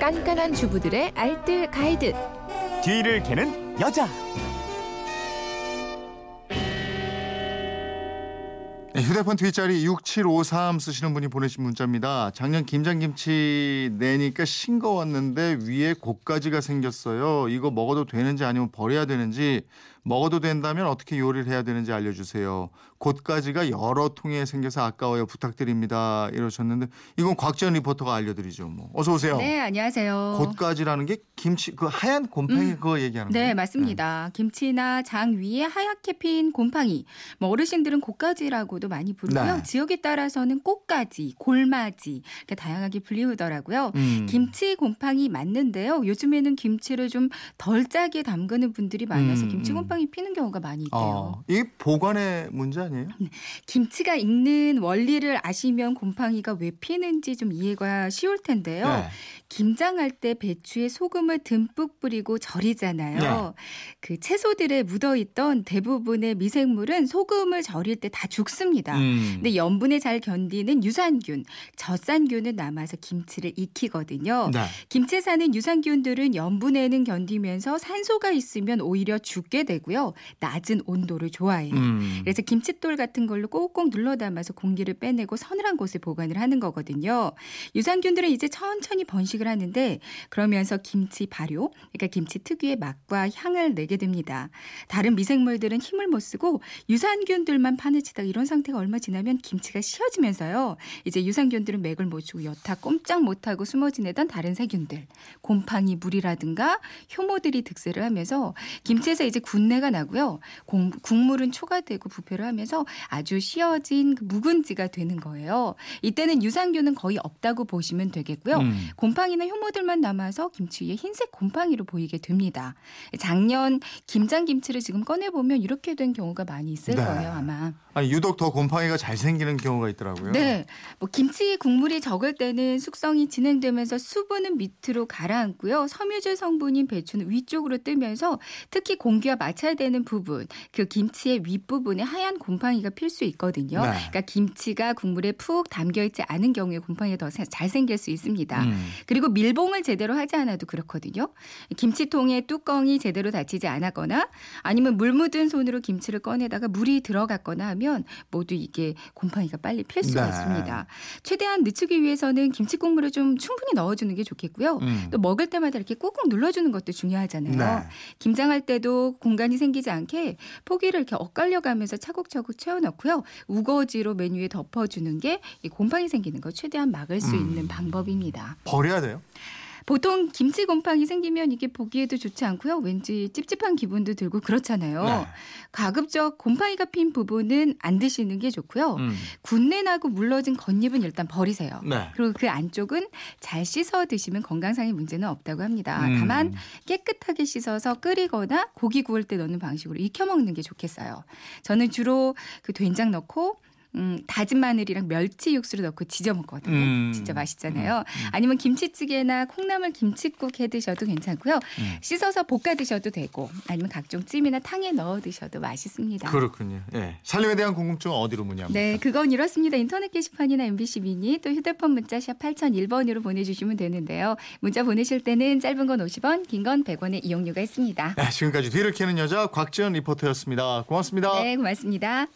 깐깐한 주부들의 알뜰 가이드. 뒤를 캐는 여자. 네, 휴대폰 뒷자리 6753 쓰시는 분이 보내신 문자입니다. 작년 김장김치 내니까 싱거웠는데 위에 곡가지가 생겼어요. 이거 먹어도 되는지 아니면 버려야 되는지 먹어도 된다면 어떻게 요리를 해야 되는지 알려주세요. 곳가지가 여러 통에 생겨서 아까워요. 부탁드립니다. 이러셨는데 이건 곽지연 리포터가 알려드리죠. 뭐 어서 오세요. 네, 안녕하세요. 곳가지라는 게 김치 그 하얀 곰팡이 음. 그거 얘기하는 거예요? 네, 맞습니다. 김치나 장 위에 하얗게 핀 곰팡이. 뭐 어르신들은 곶가지라고도 많이 부르고요. 네. 지역에 따라서는 꽃가지, 골마지 이렇게 다양하게 불리우더라고요. 음. 김치 곰팡이 맞는데요. 요즘에는 김치를 좀 덜 짜게 담그는 분들이 많아서 음, 김치 음. 곰팡이 피는 경우가 많이 있대요. 어, 이게 보관의 문제 아니에요? 김치가 익는 원리를 아시면 곰팡이가 왜 피는지 좀 이해가 쉬울 텐데요. 네. 김장할 때 배추에 소금을 듬뿍 뿌리고 절이잖아요. 네. 그 채소들에 묻어있던 대부분의 미생물은 소금을 절일 때 다 죽습니다. 음. 근데 염분에 잘 견디는 유산균, 젖산균은 남아서 김치를 익히거든요. 네. 김치에 사는 유산균들은 염분에는 견디면서 산소가 있으면 오히려 죽게 되고요. 낮은 온도를 좋아해요. 음. 그래서 김 칫돌 같은 걸로 꼭꼭 눌러 담아서 공기를 빼내고 서늘한 곳에 보관을 하는 거거든요. 유산균들은 이제 천천히 번식을 하는데 그러면서 김치 발효, 그러니까 김치 특유의 맛과 향을 내게 됩니다. 다른 미생물들은 힘을 못 쓰고 유산균들만 치다가 이런 상태가 얼마 지나면 김치가 쉬어지면서요. 이제 유산균들은 맥을 못 추고 여타 꼼짝 못하고 숨어 지내던 다른 세균들, 곰팡이 물이라든가 효모들이 득세를 하면서 김치에서 이제 군내가 나고요. 공- 국물은 초가되고 부패를 하면서 아주 쉬어진 그 묵은지가 되는 거예요. 이때는 유산균은 거의 없다고 보시면 되겠고요. 음. 곰팡이나 효모들만 남아서 김치 위에 흰색 곰팡이로 보이게 됩니다. 작년 김장 김치를 지금 꺼내 보면 이렇게 된 경우가 많이 있을 네. 거예요, 아마. 아니 유독 더 곰팡이가 잘 생기는 경우가 있더라고요. 네. 뭐 김치 국물이 적을 때는 숙성이 진행되면서 수분은 밑으로 가라앉고요. 섬유질 성분인 배추는 위쪽으로 뜨면서 특히 공기와 맞춰야 되는 부분, 그 김치의 윗부분에 하얀 곰팡이 가 필 수 있거든요. 네. 그러니까 김치가 국물에 푹 담겨 있지 않은 경우에 곰팡이가 더 잘 생길 수 있습니다. 음. 그리고 밀봉을 제대로 하지 않아도 그렇거든요. 김치통의 뚜껑이 제대로 닫히지 않았거나 아니면 물 묻은 손으로 김치를 꺼내다가 물이 들어갔거나 하면 모두 이게 곰팡이가 빨리 필 수가 네. 있습니다. 최대한 늦추기 위해서는 김치 국물을 좀 충분히 넣어주는 게 좋겠고요. 음. 또 먹을 때마다 이렇게 꾹꾹 눌러주는 것도 중요하잖아요. 네. 김장할 때도 공간이 생기지 않게 포기를 이렇게 엇갈려 가면서 차곡차곡 채워넣고요. 우거지로 메뉴에 덮어주는 게이 곰팡이 생기는 거 최대한 막을 수 음. 있는 방법입니다. 버려야 돼요. 보통 김치 곰팡이 생기면 이게 보기에도 좋지 않고요. 왠지 찝찝한 기분도 들고 그렇잖아요. 네. 가급적 곰팡이가 핀 부분은 안 드시는 게 좋고요. 음. 군내 나고 물러진 겉잎은 일단 버리세요. 네. 그리고 그 안쪽은 잘 씻어 드시면 건강상의 문제는 없다고 합니다. 음. 다만 깨끗하게 씻어서 끓이거나 고기 구울 때 넣는 방식으로 익혀 먹는 게 좋겠어요. 저는 주로 그 된장 넣고 음, 다진 마늘이랑 멸치 육수를 넣고 지져 먹거든요. 음. 진짜 맛있잖아요. 아니면 김치찌개나 콩나물 김치국 해 드셔도 괜찮고요. 음. 씻어서 볶아 드셔도 되고 아니면 각종 찜이나 탕에 넣어 드셔도 맛있습니다. 그렇군요. 예. 살림에 대한 궁금증은 어디로 문의합니까? 네, 그건 이렇습니다. 인터넷 게시판이나 MBC 미니 또 휴대폰 문자 샵 8001번으로 보내 주시면 되는데요. 문자 보내실 때는 짧은 건 50원, 긴 건 100원의 이용료가 있습니다. 네, 지금까지 뒤를 캐는 여자 곽지연 리포터였습니다. 고맙습니다. 네, 고맙습니다.